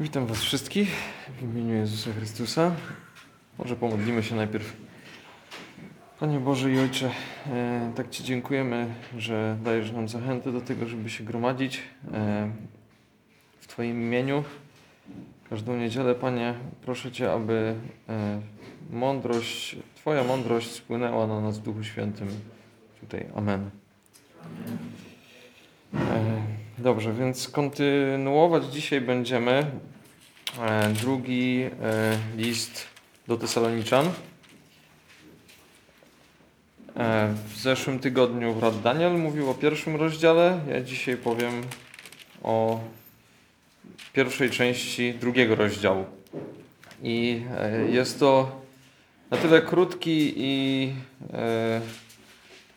Witam Was wszystkich w imieniu Jezusa Chrystusa. Może pomodlimy się najpierw. Panie Boże i Ojcze, e, tak Ci dziękujemy, że dajesz nam zachętę do tego, żeby się gromadzić e, w Twoim imieniu. Każdą niedzielę, Panie, proszę Cię, aby e, mądrość, Twoja mądrość spłynęła na nas w Duchu Świętym. Tutaj. Amen. E, Dobrze, więc kontynuować dzisiaj będziemy e, drugi e, list do Tesaloniczan. E, W zeszłym tygodniu brat Daniel mówił o pierwszym rozdziale. Ja dzisiaj powiem o pierwszej części drugiego rozdziału. I jest to na tyle krótki i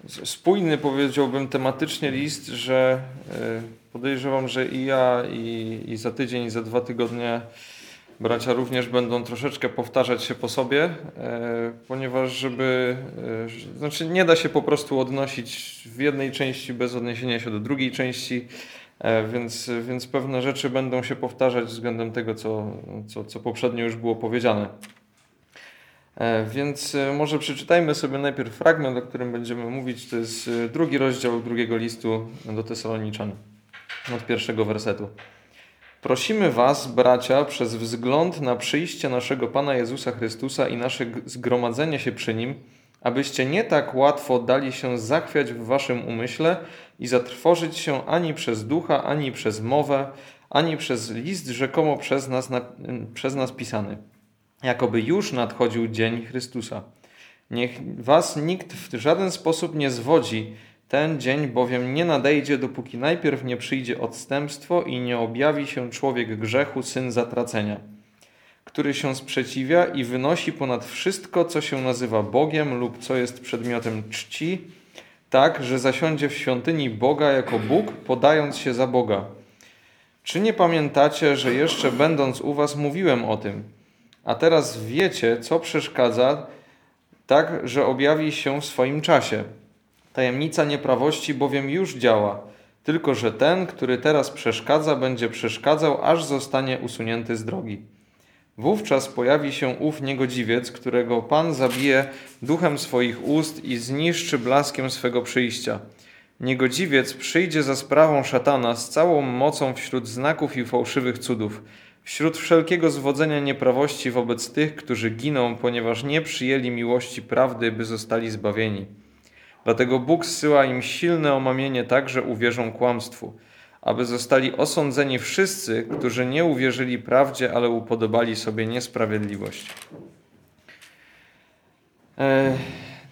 spójny, powiedziałbym, tematycznie list, że e, podejrzewam, że i ja, i, i za tydzień, i za dwa tygodnie bracia również będą troszeczkę powtarzać się po sobie, e, ponieważ żeby, e, znaczy nie da się po prostu odnosić w jednej części bez odniesienia się do drugiej części, więc, więc pewne rzeczy będą się powtarzać względem tego, co, co, co poprzednio już było powiedziane. E, Więc e, może przeczytajmy sobie najpierw fragment, o którym będziemy mówić. To jest e, drugi rozdział drugiego listu do Tesaloniczan, od pierwszego wersetu. Prosimy Was, bracia, przez wzgląd na przyjście naszego Pana Jezusa Chrystusa i nasze zgromadzenie się przy Nim, abyście nie tak łatwo dali się zachwiać w Waszym umyśle i zatrwożyć się ani przez ducha, ani przez mowę, ani przez list rzekomo przez nas, na, przez nas pisany jakoby już nadchodził dzień Chrystusa. Niech was nikt w żaden sposób nie zwodzi. Ten dzień bowiem nie nadejdzie, dopóki najpierw nie przyjdzie odstępstwo i nie objawi się człowiek grzechu, syn zatracenia, który się sprzeciwia i wynosi ponad wszystko, co się nazywa Bogiem lub co jest przedmiotem czci, tak, że zasiądzie w świątyni Boga jako Bóg, podając się za Boga. Czy nie pamiętacie, że jeszcze będąc u was mówiłem o tym? A teraz wiecie, co przeszkadza, tak, że objawi się w swoim czasie. Tajemnica nieprawości bowiem już działa, tylko że ten, który teraz przeszkadza, będzie przeszkadzał, aż zostanie usunięty z drogi. Wówczas pojawi się ów niegodziwiec, którego Pan zabije duchem swoich ust i zniszczy blaskiem swego przyjścia. Niegodziwiec przyjdzie za sprawą szatana z całą mocą wśród znaków i fałszywych cudów, wśród wszelkiego zwodzenia nieprawości wobec tych, którzy giną, ponieważ nie przyjęli miłości prawdy, by zostali zbawieni. Dlatego Bóg zsyła im silne omamienie tak, że uwierzą kłamstwu, aby zostali osądzeni wszyscy, którzy nie uwierzyli prawdzie, ale upodobali sobie niesprawiedliwość. E,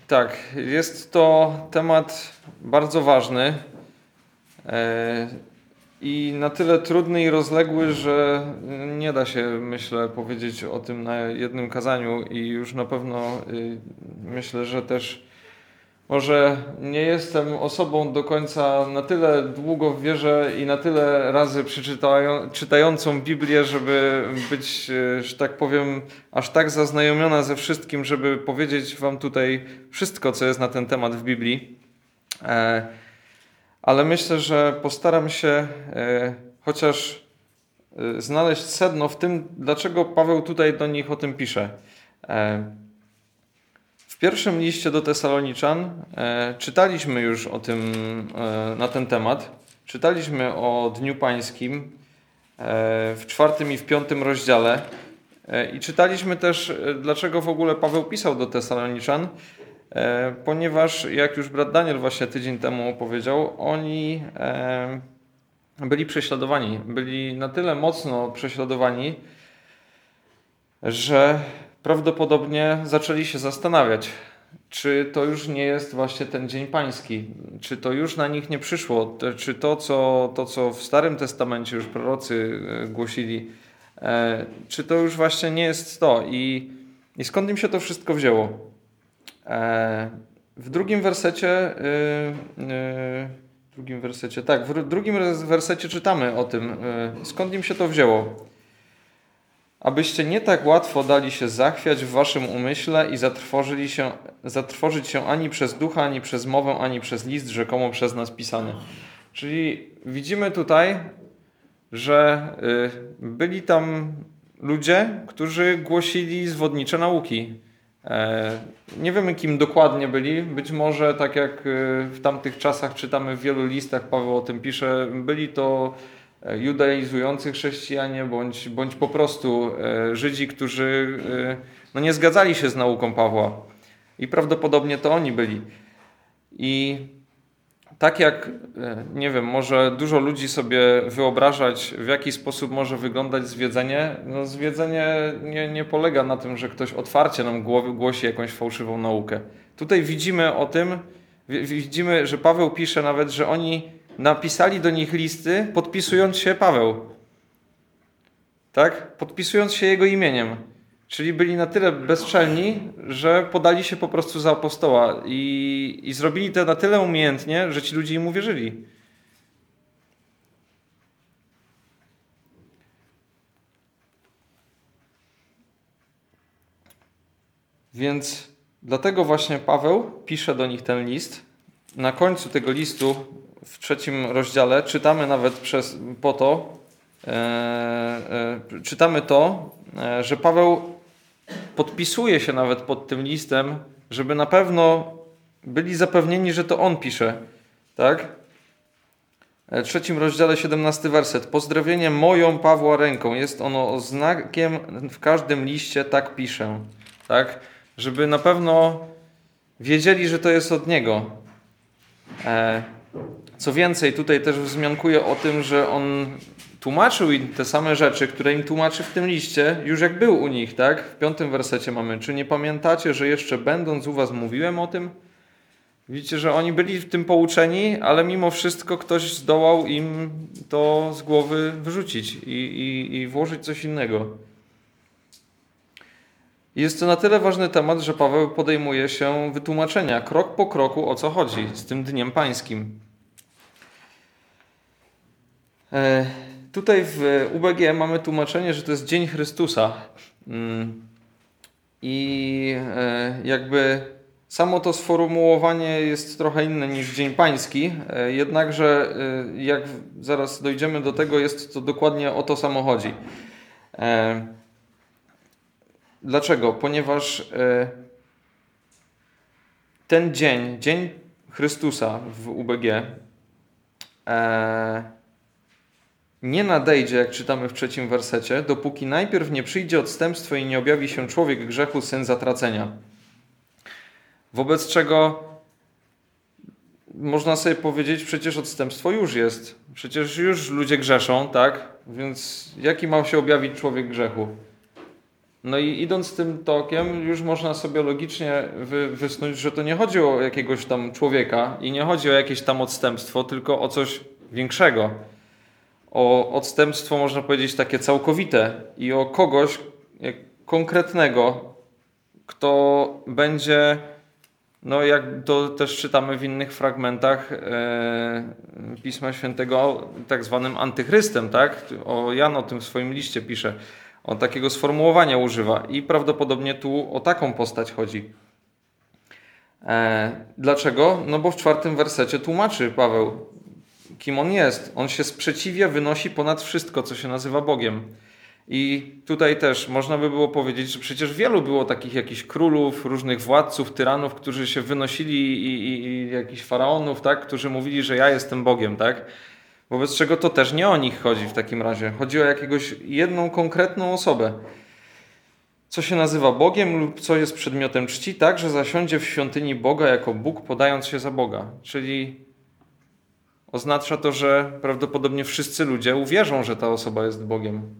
tak, jest to temat bardzo ważny e, i na tyle trudny i rozległy, że nie da się, myślę, powiedzieć o tym na jednym kazaniu i już na pewno y, myślę, że też może nie jestem osobą do końca na tyle długo w wierze i na tyle razy czytającą Biblię, żeby być, e, że tak powiem, aż tak zaznajomiona ze wszystkim, żeby powiedzieć Wam tutaj wszystko, co jest na ten temat w Biblii. Ale myślę, że postaram się e, chociaż e, znaleźć sedno w tym, dlaczego Paweł tutaj do nich o tym pisze. E, w pierwszym liście do Tesaloniczan czytaliśmy już o tym, na ten temat. Czytaliśmy o Dniu Pańskim w czwartym i w piątym rozdziale. I czytaliśmy też, dlaczego w ogóle Paweł pisał do Tesaloniczan, ponieważ, jak już brat Daniel właśnie tydzień temu opowiedział, oni e, byli prześladowani. Byli na tyle mocno prześladowani, że prawdopodobnie zaczęli się zastanawiać, czy to już nie jest właśnie ten Dzień Pański, czy to już na nich nie przyszło, czy to, co, to, co w Starym Testamencie już prorocy e, głosili, e, czy to już właśnie nie jest to i, i skąd im się to wszystko wzięło. E, w drugim wersecie, e, e, w drugim wersecie, tak, w drugim wersecie czytamy o tym, e, skąd im się to wzięło abyście nie tak łatwo dali się zachwiać w waszym umyśle i zatrwożyli się, zatrwożyć się ani przez ducha, ani przez mowę, ani przez list rzekomo przez nas pisany. Czyli widzimy tutaj, że y, byli tam ludzie, którzy głosili zwodnicze nauki. E, nie wiemy, kim dokładnie byli. Być może, tak jak y, w tamtych czasach czytamy w wielu listach, Paweł o tym pisze, byli to e, judaizujący chrześcijanie, bądź, bądź po prostu e, Żydzi, którzy no, nie zgadzali się z nauką Pawła. I prawdopodobnie to oni byli. I tak jak, e, nie wiem, może dużo ludzi sobie wyobrażać, w jaki sposób może wyglądać zwiedzenie, no zwiedzenie nie, nie polega na tym, że ktoś otwarcie nam głowy, głosi jakąś fałszywą naukę. Tutaj widzimy o tym, widzimy, że Paweł pisze nawet, że oni napisali do nich listy, podpisując się Paweł. Tak? Podpisując się jego imieniem. Czyli byli na tyle bezczelni, że podali się po prostu za apostoła i, i zrobili to na tyle umiejętnie, że ci ludzie im uwierzyli. Więc dlatego właśnie Paweł pisze do nich ten list. Na końcu tego listu, w trzecim rozdziale, czytamy nawet przez, po to, e, e, czytamy to, e, że Paweł podpisuje się nawet pod tym listem, żeby na pewno byli zapewnieni, że to on pisze. Tak? W e, trzecim rozdziale, 17 werset. Pozdrowienie moją Pawła ręką. Jest ono oznakiem w każdym liście, tak piszę. Tak? Żeby na pewno wiedzieli, że to jest od niego. E, co więcej, tutaj też wzmiankuje o tym, że on tłumaczył im te same rzeczy, które im tłumaczy w tym liście, już jak był u nich, tak? W piątym wersecie mamy. Czy nie pamiętacie, że jeszcze będąc u was mówiłem o tym? Widzicie, że oni byli w tym pouczeni, ale mimo wszystko ktoś zdołał im to z głowy wyrzucić i, i, i włożyć coś innego. Jest to na tyle ważny temat, że Paweł podejmuje się wytłumaczenia krok po kroku o co chodzi z tym Dniem Pańskim. E, tutaj w UBG mamy tłumaczenie, że to jest Dzień Chrystusa. Mm. I e, jakby samo to sformułowanie jest trochę inne niż Dzień Pański, e, jednakże jak zaraz dojdziemy do tego, jest to dokładnie o to samo chodzi. Dlaczego? Ponieważ ten dzień, Dzień Chrystusa w UBG, nie nadejdzie, jak czytamy w trzecim wersecie, dopóki najpierw nie przyjdzie odstępstwo i nie objawi się człowiek grzechu, syn zatracenia. Wobec czego można sobie powiedzieć, przecież odstępstwo już jest. Przecież już ludzie grzeszą, tak? Więc jaki ma się objawić człowiek grzechu? No i idąc tym tokiem, już można sobie logicznie wy, wysnuć, że to nie chodzi o jakiegoś tam człowieka i nie chodzi o jakieś tam odstępstwo, tylko o coś większego o odstępstwo, można powiedzieć, takie całkowite i o kogoś konkretnego, kto będzie, no jak to też czytamy w innych fragmentach e, Pisma Świętego, tak zwanym antychrystem, tak? O Jan o tym w swoim liście pisze. On takiego sformułowania używa i prawdopodobnie tu o taką postać chodzi. E, dlaczego? No bo w czwartym wersecie tłumaczy Paweł kim on jest. On się sprzeciwia, wynosi ponad wszystko, co się nazywa Bogiem. I tutaj też można by było powiedzieć, że przecież wielu było takich jakichś królów, różnych władców, tyranów, którzy się wynosili i, i, i jakichś faraonów, tak, którzy mówili, że ja jestem Bogiem, tak? Wobec czego to też nie o nich chodzi w takim razie. Chodzi o jakiegoś jedną konkretną osobę. Co się nazywa Bogiem lub co jest przedmiotem czci, tak, że zasiądzie w świątyni Boga jako Bóg, podając się za Boga. Czyli oznacza to, że prawdopodobnie wszyscy ludzie uwierzą, że ta osoba jest Bogiem.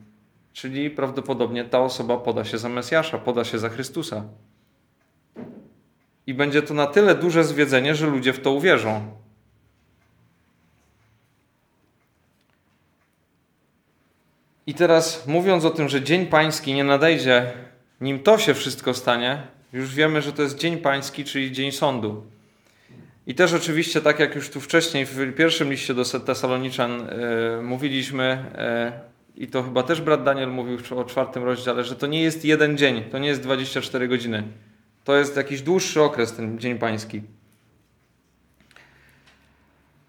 Czyli prawdopodobnie ta osoba poda się za Mesjasza, poda się za Chrystusa. I będzie to na tyle duże zwiedzenie, że ludzie w to uwierzą. I teraz mówiąc o tym, że Dzień Pański nie nadejdzie, nim to się wszystko stanie, już wiemy, że to jest Dzień Pański, czyli Dzień Sądu. I też oczywiście, tak jak już tu wcześniej w pierwszym liście do Tesaloniczan e, mówiliśmy, e, i to chyba też brat Daniel mówił o czwartym rozdziale, że to nie jest jeden dzień, to nie jest 24 godziny. To jest jakiś dłuższy okres, ten Dzień Pański.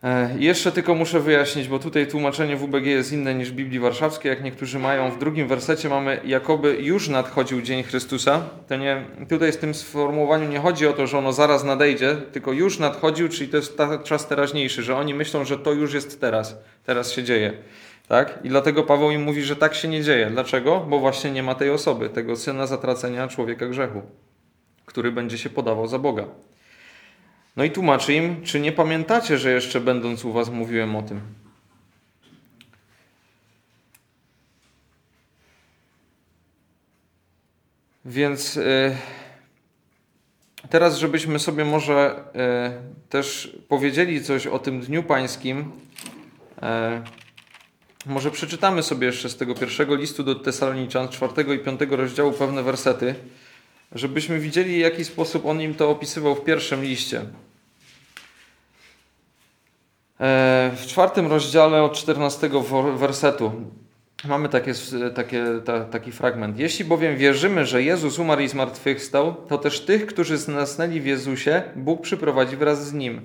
E, jeszcze tylko muszę wyjaśnić, bo tutaj tłumaczenie WBG jest inne niż Biblii Warszawskiej, jak niektórzy mają. W drugim wersecie mamy, jakoby już nadchodził dzień Chrystusa. To nie, tutaj z tym sformułowaniu nie chodzi o to, że ono zaraz nadejdzie, tylko już nadchodził, czyli to jest ta, czas teraźniejszy, że oni myślą, że to już jest teraz, teraz się dzieje. Tak? I dlatego Paweł im mówi, że tak się nie dzieje. Dlaczego? Bo właśnie nie ma tej osoby, tego syna zatracenia człowieka grzechu, który będzie się podawał za Boga. No i tłumaczy im, czy nie pamiętacie, że jeszcze będąc u was mówiłem o tym? Więc y, teraz, żebyśmy sobie może y, też powiedzieli coś o tym Dniu Pańskim, y, może przeczytamy sobie jeszcze z tego pierwszego listu do Tesaloniczan, czwartego i piątego rozdziału pewne wersety, żebyśmy widzieli, w jaki sposób on im to opisywał w pierwszym liście. E, w czwartym rozdziale od 14 wersetu mamy takie, takie, ta, taki fragment. Jeśli bowiem wierzymy, że Jezus umarł i zmartwychwstał, to też tych, którzy znasnęli w Jezusie, Bóg przyprowadzi wraz z Nim.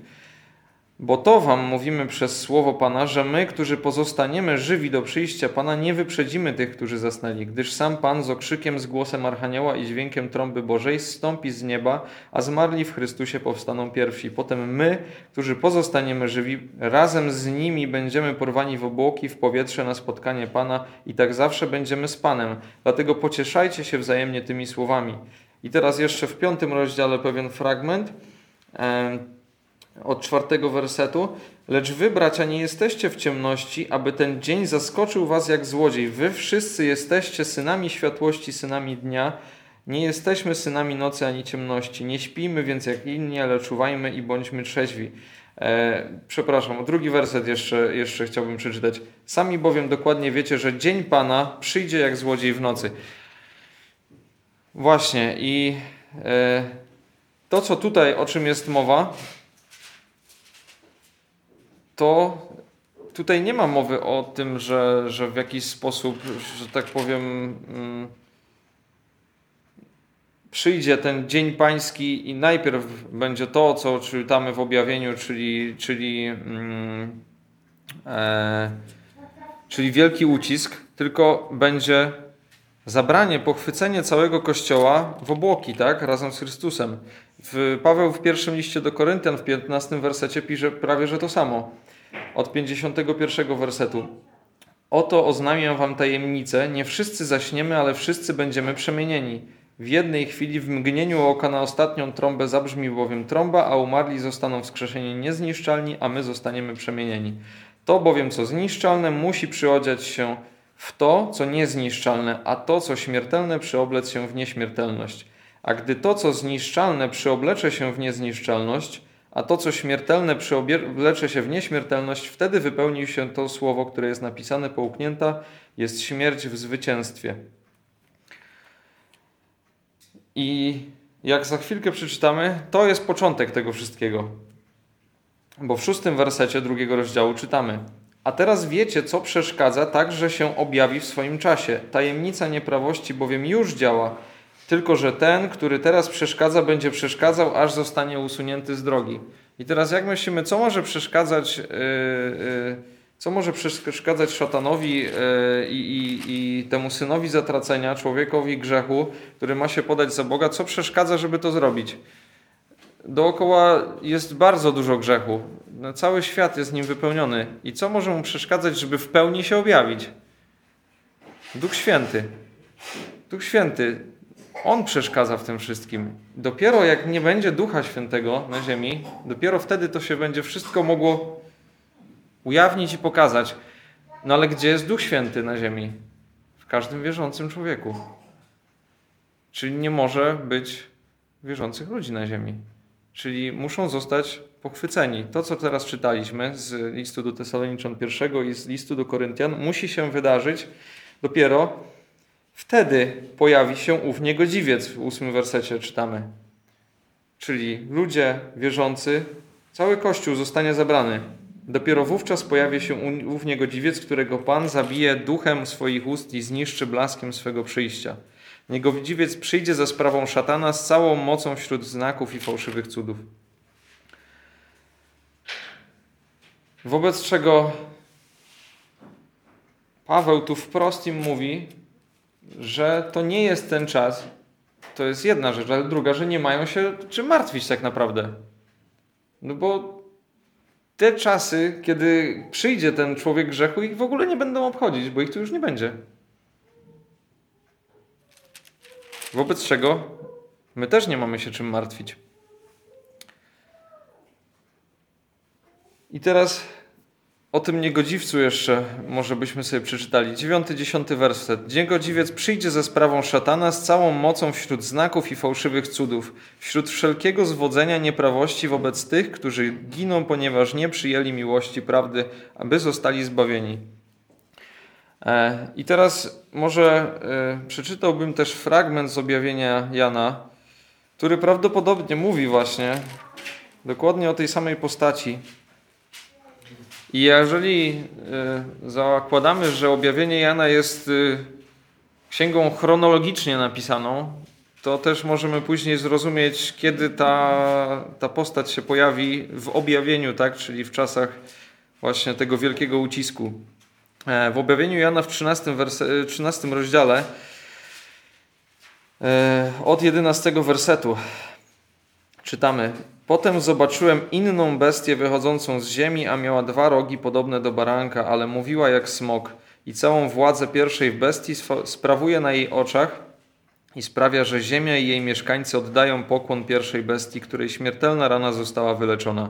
Bo to wam mówimy przez słowo Pana, że my, którzy pozostaniemy żywi do przyjścia Pana, nie wyprzedzimy tych, którzy zasnęli, gdyż sam Pan z okrzykiem, z głosem Archanioła i dźwiękiem trąby Bożej zstąpi z nieba, a zmarli w Chrystusie powstaną pierwsi. Potem my, którzy pozostaniemy żywi, razem z nimi będziemy porwani w obłoki, w powietrze na spotkanie Pana i tak zawsze będziemy z Panem. Dlatego pocieszajcie się wzajemnie tymi słowami. I teraz jeszcze w piątym rozdziale pewien fragment od czwartego wersetu. Lecz wy, bracia, nie jesteście w ciemności, aby ten dzień zaskoczył was jak złodziej. Wy wszyscy jesteście synami światłości, synami dnia. Nie jesteśmy synami nocy ani ciemności. Nie śpijmy więc jak inni, ale czuwajmy i bądźmy trzeźwi. E, przepraszam, drugi werset jeszcze, jeszcze chciałbym przeczytać. Sami bowiem dokładnie wiecie, że dzień Pana przyjdzie jak złodziej w nocy. Właśnie i e, to, co tutaj, o czym jest mowa, to tutaj nie ma mowy o tym, że, że w jakiś sposób, że tak powiem, mm, przyjdzie ten dzień pański i najpierw będzie to, co czytamy w objawieniu, czyli, czyli, mm, e, czyli wielki ucisk, tylko będzie zabranie, pochwycenie całego Kościoła w obłoki, tak, razem z Chrystusem. W, Paweł w pierwszym liście do Koryntian w 15 wersecie pisze prawie, że to samo od 51 wersetu. Oto oznamiam wam tajemnicę, nie wszyscy zaśniemy, ale wszyscy będziemy przemienieni. W jednej chwili, w mgnieniu oka na ostatnią trąbę zabrzmi bowiem trąba, a umarli zostaną wskrzeszeni niezniszczalni, a my zostaniemy przemienieni. To bowiem, co zniszczalne, musi przyodziać się w to, co niezniszczalne, a to, co śmiertelne, przyoblec się w nieśmiertelność. A gdy to, co zniszczalne, przyoblecze się w niezniszczalność, a to, co śmiertelne wlecze się w nieśmiertelność, wtedy wypełni się to słowo, które jest napisane, połknięta, jest śmierć w zwycięstwie. I jak za chwilkę przeczytamy, to jest początek tego wszystkiego. Bo w szóstym wersecie drugiego rozdziału czytamy: A teraz wiecie, co przeszkadza, tak że się objawi w swoim czasie. Tajemnica nieprawości bowiem już działa tylko że ten, który teraz przeszkadza, będzie przeszkadzał, aż zostanie usunięty z drogi. I teraz jak myślimy, co może przeszkadzać, yy, yy, co może przeszkadzać szatanowi yy, i, i temu synowi zatracenia, człowiekowi grzechu, który ma się podać za Boga, co przeszkadza, żeby to zrobić? Dookoła jest bardzo dużo grzechu. No, cały świat jest nim wypełniony. I co może mu przeszkadzać, żeby w pełni się objawić? Duch Święty. Duch Święty on przeszkadza w tym wszystkim. Dopiero jak nie będzie Ducha Świętego na ziemi, dopiero wtedy to się będzie wszystko mogło ujawnić i pokazać. No ale gdzie jest Duch Święty na ziemi? W każdym wierzącym człowieku. Czyli nie może być wierzących ludzi na ziemi. Czyli muszą zostać pochwyceni. To, co teraz czytaliśmy z listu do Tesaloniczan I i z listu do Koryntian, musi się wydarzyć dopiero Wtedy pojawi się ów niegodziwiec w ósmym wersecie czytamy. Czyli ludzie wierzący, cały Kościół zostanie zabrany. Dopiero wówczas pojawi się ów niegodziwiec, którego Pan zabije duchem swoich ust i zniszczy blaskiem swego przyjścia. Niegodziwiec przyjdzie za sprawą szatana z całą mocą wśród znaków i fałszywych cudów. Wobec czego Paweł tu wprost im mówi, że to nie jest ten czas. To jest jedna rzecz, ale druga, że nie mają się czym martwić tak naprawdę. No bo te czasy, kiedy przyjdzie ten człowiek grzechu, ich w ogóle nie będą obchodzić, bo ich tu już nie będzie. Wobec czego my też nie mamy się czym martwić. I teraz o tym niegodziwcu jeszcze może byśmy sobie przeczytali. Dziewiąty, dziesiąty werset. Niegodziwiec przyjdzie ze sprawą szatana z całą mocą wśród znaków i fałszywych cudów, wśród wszelkiego zwodzenia nieprawości wobec tych, którzy giną, ponieważ nie przyjęli miłości prawdy, aby zostali zbawieni. E, I teraz może e, przeczytałbym też fragment z objawienia Jana, który prawdopodobnie mówi właśnie dokładnie o tej samej postaci. I jeżeli y, zakładamy, że objawienie Jana jest y, księgą chronologicznie napisaną, to też możemy później zrozumieć, kiedy ta, ta postać się pojawi w objawieniu, tak? czyli w czasach właśnie tego wielkiego ucisku. E, w objawieniu Jana w 13, werse, 13 rozdziale e, od 11 wersetu czytamy Potem zobaczyłem inną bestię wychodzącą z ziemi, a miała dwa rogi podobne do baranka, ale mówiła jak smok. I całą władzę pierwszej bestii sprawuje na jej oczach i sprawia, że ziemia i jej mieszkańcy oddają pokłon pierwszej bestii, której śmiertelna rana została wyleczona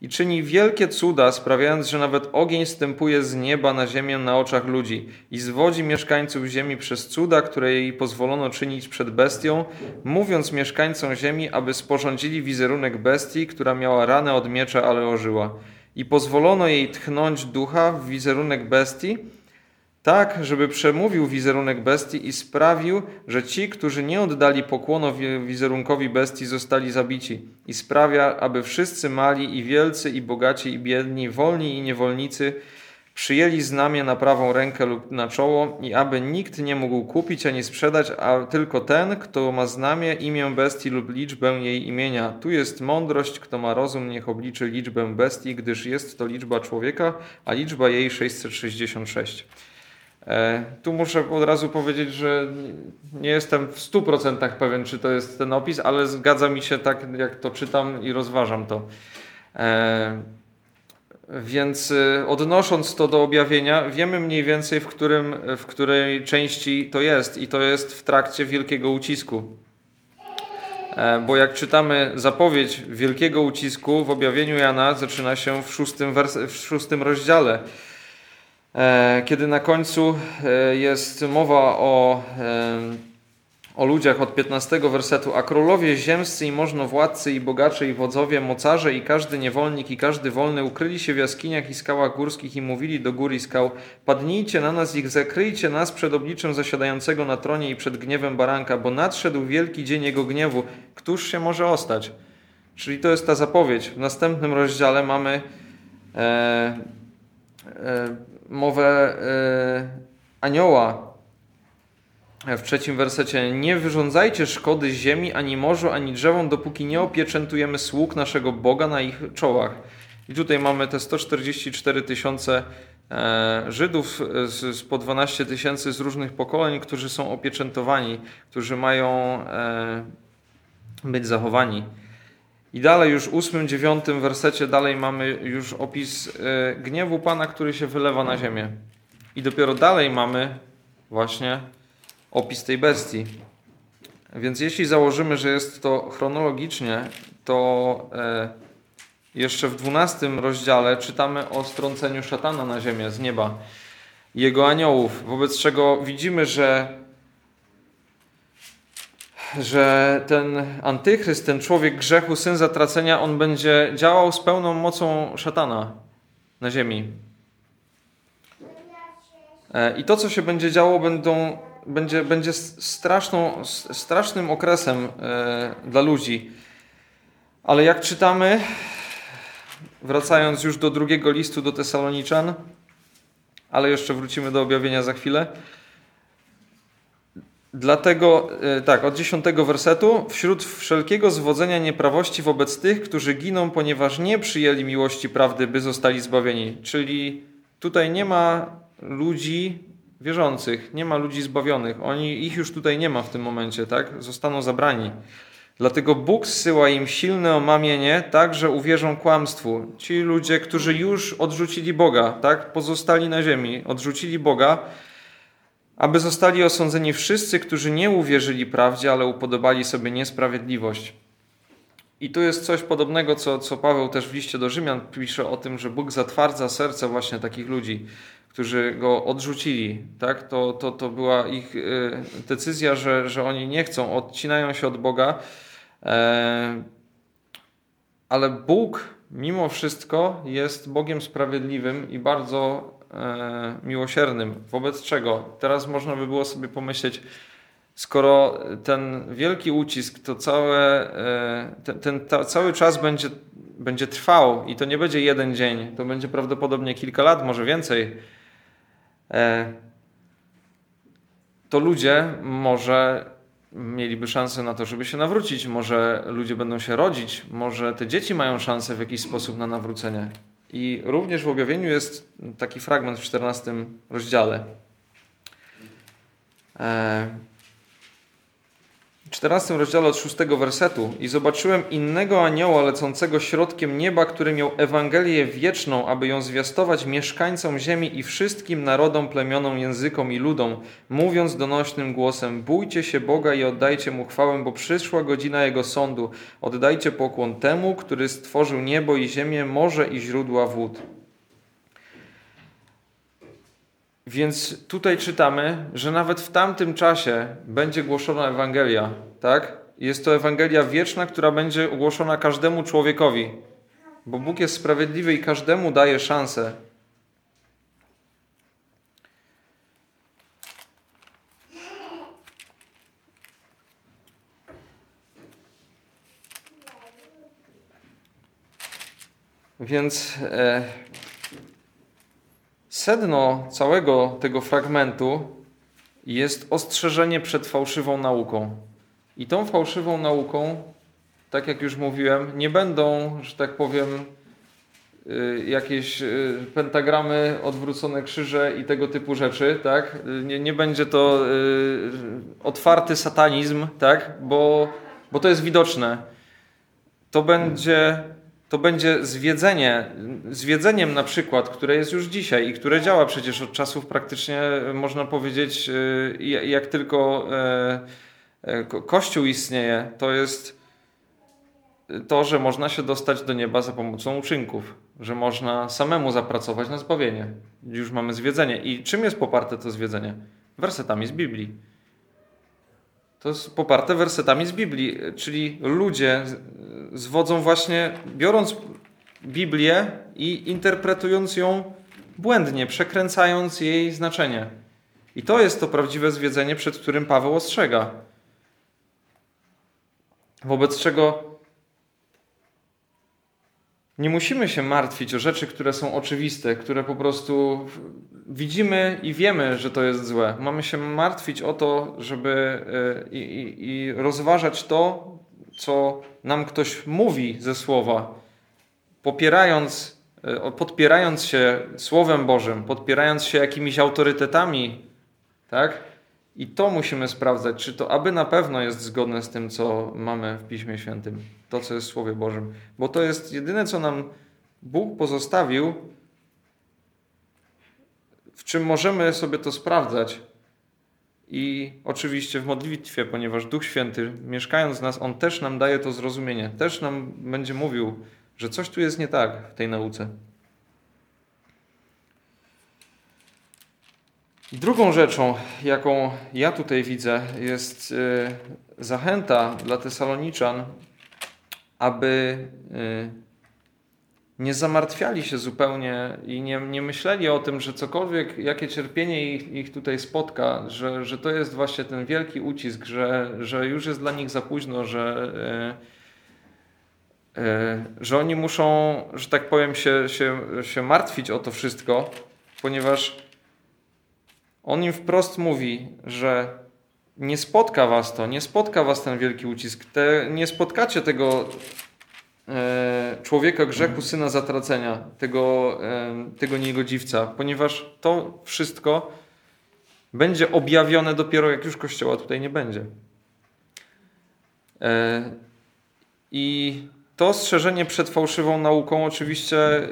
i czyni wielkie cuda, sprawiając, że nawet ogień stępuje z nieba na ziemię na oczach ludzi i zwodzi mieszkańców ziemi przez cuda, które jej pozwolono czynić przed bestią, mówiąc mieszkańcom ziemi, aby sporządzili wizerunek bestii, która miała ranę od miecza, ale ożyła. I pozwolono jej tchnąć ducha w wizerunek bestii, tak, żeby przemówił wizerunek bestii i sprawił, że ci, którzy nie oddali pokłonu wizerunkowi bestii, zostali zabici. I sprawia, aby wszyscy mali i wielcy, i bogaci, i biedni, wolni i niewolnicy przyjęli znamię na prawą rękę lub na czoło i aby nikt nie mógł kupić ani sprzedać, a tylko ten, kto ma znamię, imię bestii lub liczbę jej imienia. Tu jest mądrość, kto ma rozum, niech obliczy liczbę bestii, gdyż jest to liczba człowieka, a liczba jej 666. E, tu muszę od razu powiedzieć, że nie jestem w 100% pewien, czy to jest ten opis, ale zgadza mi się tak, jak to czytam i rozważam to. E, więc e, odnosząc to do objawienia, wiemy mniej więcej, w, którym, w której części to jest, i to jest w trakcie wielkiego ucisku. Bo jak czytamy zapowiedź wielkiego ucisku w objawieniu Jana, zaczyna się w szóstym, w szóstym rozdziale. E, kiedy na końcu e, jest mowa o, e, o ludziach od 15 wersetu, a królowie ziemscy i możnowładcy i bogacze i wodzowie, mocarze i każdy niewolnik i każdy wolny ukryli się w jaskiniach i skałach górskich i mówili do gór i skał, padnijcie na nas i zakryjcie nas przed obliczem zasiadającego na tronie i przed gniewem baranka, bo nadszedł wielki dzień jego gniewu, któż się może ostać? Czyli to jest ta zapowiedź. W następnym rozdziale mamy e, e, mowę e, anioła w trzecim wersecie. Nie wyrządzajcie szkody ziemi, ani morzu, ani drzewom, dopóki nie opieczętujemy sług naszego Boga na ich czołach. I tutaj mamy te 144 tysiące e, Żydów z, z po 12 tysięcy z różnych pokoleń, którzy są opieczętowani, którzy mają e, być zachowani. I dalej już w ósmym, dziewiątym wersecie dalej mamy już opis e, gniewu Pana, który się wylewa na ziemię. I dopiero dalej mamy właśnie opis tej bestii. Więc jeśli założymy, że jest to chronologicznie, to e, jeszcze w dwunastym rozdziale czytamy o strąceniu szatana na ziemię z nieba jego aniołów, wobec czego widzimy, że że ten antychryst, ten człowiek grzechu, syn zatracenia, on będzie działał z pełną mocą szatana na ziemi. E, I to, co się będzie działo, będą, będzie, będzie straszną, strasznym okresem e, dla ludzi. Ale jak czytamy, wracając już do drugiego listu do Tesaloniczan, ale jeszcze wrócimy do objawienia za chwilę. Dlatego, e, tak, od dziesiątego wersetu, wśród wszelkiego zwodzenia nieprawości wobec tych, którzy giną, ponieważ nie przyjęli miłości prawdy, by zostali zbawieni. Czyli tutaj nie ma ludzi wierzących, nie ma ludzi zbawionych. Oni, ich już tutaj nie ma w tym momencie, tak? Zostaną zabrani. Dlatego Bóg zsyła im silne omamienie, tak, że uwierzą kłamstwu. Ci ludzie, którzy już odrzucili Boga, tak, pozostali na ziemi, odrzucili Boga, aby zostali osądzeni wszyscy, którzy nie uwierzyli prawdzie, ale upodobali sobie niesprawiedliwość. I tu jest coś podobnego, co, co Paweł też w liście do Rzymian pisze o tym, że Bóg zatwardza serce właśnie takich ludzi, którzy go odrzucili. Tak? To, to, to była ich y, decyzja, że, że oni nie chcą, odcinają się od Boga. E, ale Bóg mimo wszystko jest Bogiem sprawiedliwym i bardzo miłosiernym. Wobec czego teraz można by było sobie pomyśleć, skoro ten wielki ucisk, to całe, e, ten, ten ta, cały czas będzie, będzie trwał i to nie będzie jeden dzień, to będzie prawdopodobnie kilka lat, może więcej, e, to ludzie może mieliby szansę na to, żeby się nawrócić, może ludzie będą się rodzić, może te dzieci mają szansę w jakiś sposób na nawrócenie. I również w objawieniu jest taki fragment w 14 rozdziale. E, 14 rozdziale od 6 wersetu i zobaczyłem innego anioła lecącego środkiem nieba, który miał Ewangelię wieczną, aby ją zwiastować mieszkańcom ziemi i wszystkim narodom, plemionom, językom i ludom, mówiąc donośnym głosem: Bójcie się Boga i oddajcie mu chwałę, bo przyszła godzina jego sądu. Oddajcie pokłon temu, który stworzył niebo i ziemię, morze i źródła wód. Więc tutaj czytamy, że nawet w tamtym czasie będzie głoszona Ewangelia, tak? Jest to Ewangelia wieczna, która będzie ogłoszona każdemu człowiekowi, bo Bóg jest sprawiedliwy i każdemu daje szansę. Więc e, Sedno całego tego fragmentu jest ostrzeżenie przed fałszywą nauką. I tą fałszywą nauką, tak jak już mówiłem, nie będą, że tak powiem, y, jakieś y, pentagramy, odwrócone krzyże i tego typu rzeczy, tak? Nie, nie będzie to y, otwarty satanizm, tak? Bo, bo to jest widoczne. To będzie to będzie zwiedzenie, zwiedzeniem na przykład, które jest już dzisiaj i które działa przecież od czasów praktycznie, można powiedzieć, y, jak tylko e, e, Kościół istnieje, to jest to, że można się dostać do nieba za pomocą uczynków, że można samemu zapracować na zbawienie. Już mamy zwiedzenie. I czym jest poparte to zwiedzenie? Wersetami z Biblii. To jest poparte wersetami z Biblii, czyli ludzie zwodzą właśnie, biorąc Biblię i interpretując ją błędnie, przekręcając jej znaczenie. I to jest to prawdziwe zwiedzenie, przed którym Paweł ostrzega. Wobec czego nie musimy się martwić o rzeczy, które są oczywiste, które po prostu widzimy i wiemy, że to jest złe. Mamy się martwić o to, żeby e, i, i, i rozważać to, co nam ktoś mówi ze słowa, popierając, e, podpierając się Słowem Bożym, podpierając się jakimiś autorytetami, tak? I to musimy sprawdzać, czy to aby na pewno jest zgodne z tym, co mamy w Piśmie Świętym, to, co jest w Słowie Bożym. Bo to jest jedyne, co nam Bóg pozostawił, czym możemy sobie to sprawdzać. I oczywiście w modlitwie, ponieważ Duch Święty, mieszkając w nas, On też nam daje to zrozumienie, też nam będzie mówił, że coś tu jest nie tak w tej nauce. Drugą rzeczą, jaką ja tutaj widzę, jest y, zachęta dla Tesaloniczan, aby y, nie zamartwiali się zupełnie i nie, nie myśleli o tym, że cokolwiek, jakie cierpienie ich, ich tutaj spotka, że, że to jest właśnie ten wielki ucisk, że, że już jest dla nich za późno, że, yy, yy, że oni muszą, że tak powiem, się, się, się martwić o to wszystko, ponieważ on im wprost mówi, że nie spotka was to, nie spotka was ten wielki ucisk. Te, nie spotkacie tego e, człowieka grzechu, syna zatracenia, tego, e, tego niegodziwca, ponieważ to wszystko będzie objawione dopiero jak już Kościoła tutaj nie będzie. E, I to ostrzeżenie przed fałszywą nauką oczywiście e,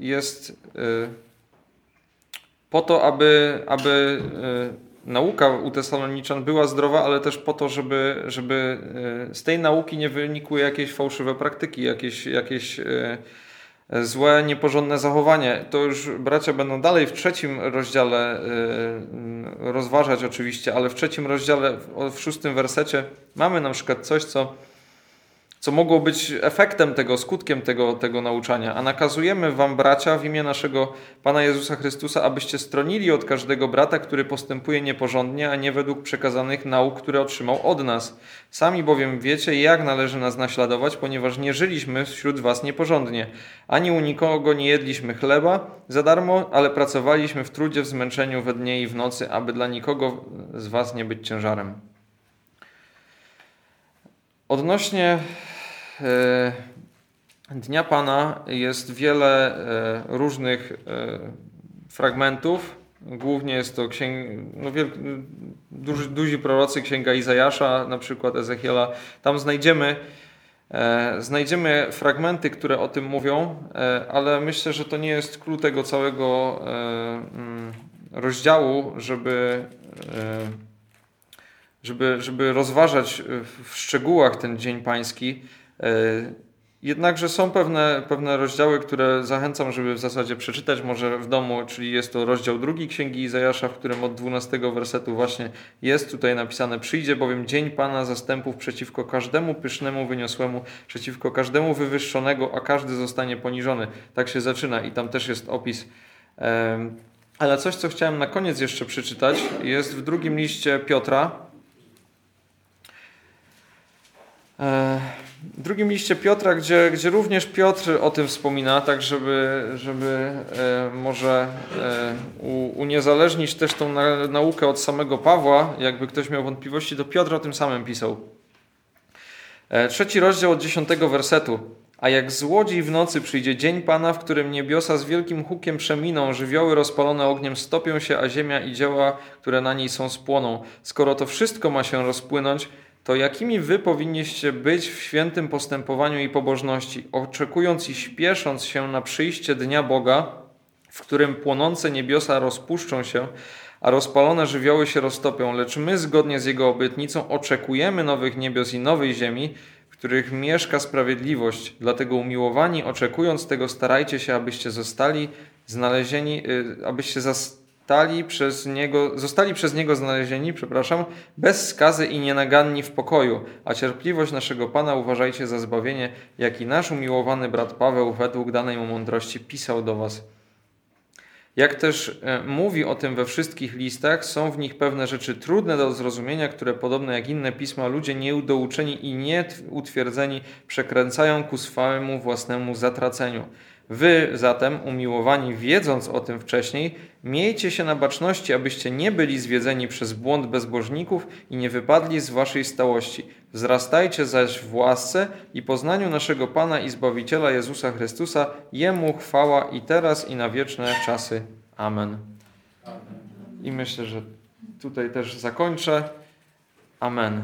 jest e, po to, aby, aby nauka u Tesaloniczan była zdrowa, ale też po to, żeby, żeby z tej nauki nie wynikły jakieś fałszywe praktyki, jakieś, jakieś złe, nieporządne zachowanie. To już bracia będą dalej w trzecim rozdziale rozważać oczywiście, ale w trzecim rozdziale, w szóstym wersecie mamy na przykład coś, co co mogło być efektem tego, skutkiem tego, tego nauczania. A nakazujemy wam, bracia, w imię naszego Pana Jezusa Chrystusa, abyście stronili od każdego brata, który postępuje nieporządnie, a nie według przekazanych nauk, które otrzymał od nas. Sami bowiem wiecie, jak należy nas naśladować, ponieważ nie żyliśmy wśród was nieporządnie. Ani u nikogo nie jedliśmy chleba za darmo, ale pracowaliśmy w trudzie, w zmęczeniu we dnie i w nocy, aby dla nikogo z was nie być ciężarem. Odnośnie e, Dnia Pana jest wiele e, różnych e, fragmentów. Głównie jest to księg, no wiel, duży, duzi prorocy, księga Izajasza, na przykład Ezechiela. Tam znajdziemy, znajdziemy fragmenty, które o tym mówią, ale myślę, że to nie jest klucz tego całego mm, rozdziału, żeby żeby, żeby rozważać w szczegółach ten Dzień Pański. E, jednakże są pewne, pewne rozdziały, które zachęcam, żeby w zasadzie przeczytać może w domu, czyli jest to rozdział drugi Księgi Izajasza, w którym od 12 wersetu właśnie jest tutaj napisane Przyjdzie bowiem dzień Pana zastępów przeciwko każdemu pysznemu, wyniosłemu, przeciwko każdemu wywyższonego, a każdy zostanie poniżony. Tak się zaczyna i tam też jest opis. Ale coś, co chciałem na koniec jeszcze przeczytać, jest w drugim liście Piotra, E, w drugim liście Piotra, gdzie, gdzie również Piotr o tym wspomina, tak żeby, żeby e, może e, uniezależnić też tą naukę od samego Pawła, jakby ktoś miał wątpliwości, to Piotr o tym samym pisał. Trzeci rozdział od dziesiątego wersetu. A jak złodziej w nocy przyjdzie dzień Pana, w którym niebiosa z wielkim hukiem przeminą, żywioły rozpalone ogniem stopią się, a ziemia i dzieła, które na niej są, spłoną. Skoro to wszystko ma się rozpłynąć, to jakimi wy powinniście być w świętym postępowaniu i pobożności, oczekując i śpiesząc się na przyjście dnia Boga, w którym płonące niebiosa rozpuszczą się, a rozpalone żywioły się roztopią, lecz my zgodnie z Jego obietnicą oczekujemy nowych niebios i nowej ziemi, w których mieszka sprawiedliwość. Dlatego umiłowani, oczekując tego, starajcie się, abyście zostali znalezieni, y, abyście zas zostali przez niego, zostali przez niego znalezieni, przepraszam, bez skazy i nienaganni w pokoju, a cierpliwość naszego Pana uważajcie za zbawienie, jak i nasz umiłowany brat Paweł według danej mu mądrości pisał do was. Jak też e, mówi o tym we wszystkich listach, są w nich pewne rzeczy trudne do zrozumienia, które podobne jak inne pisma ludzie nieudouczeni i nieutwierdzeni przekręcają ku swojemu własnemu zatraceniu. Wy zatem, umiłowani, wiedząc o tym wcześniej, miejcie się na baczności, abyście nie byli zwiedzeni przez błąd bezbożników i nie wypadli z waszej stałości. Wzrastajcie zaś w łasce i poznaniu naszego Pana i Zbawiciela Jezusa Chrystusa. Jemu chwała i teraz i na wieczne czasy. Amen. I myślę, że tutaj też zakończę. Amen.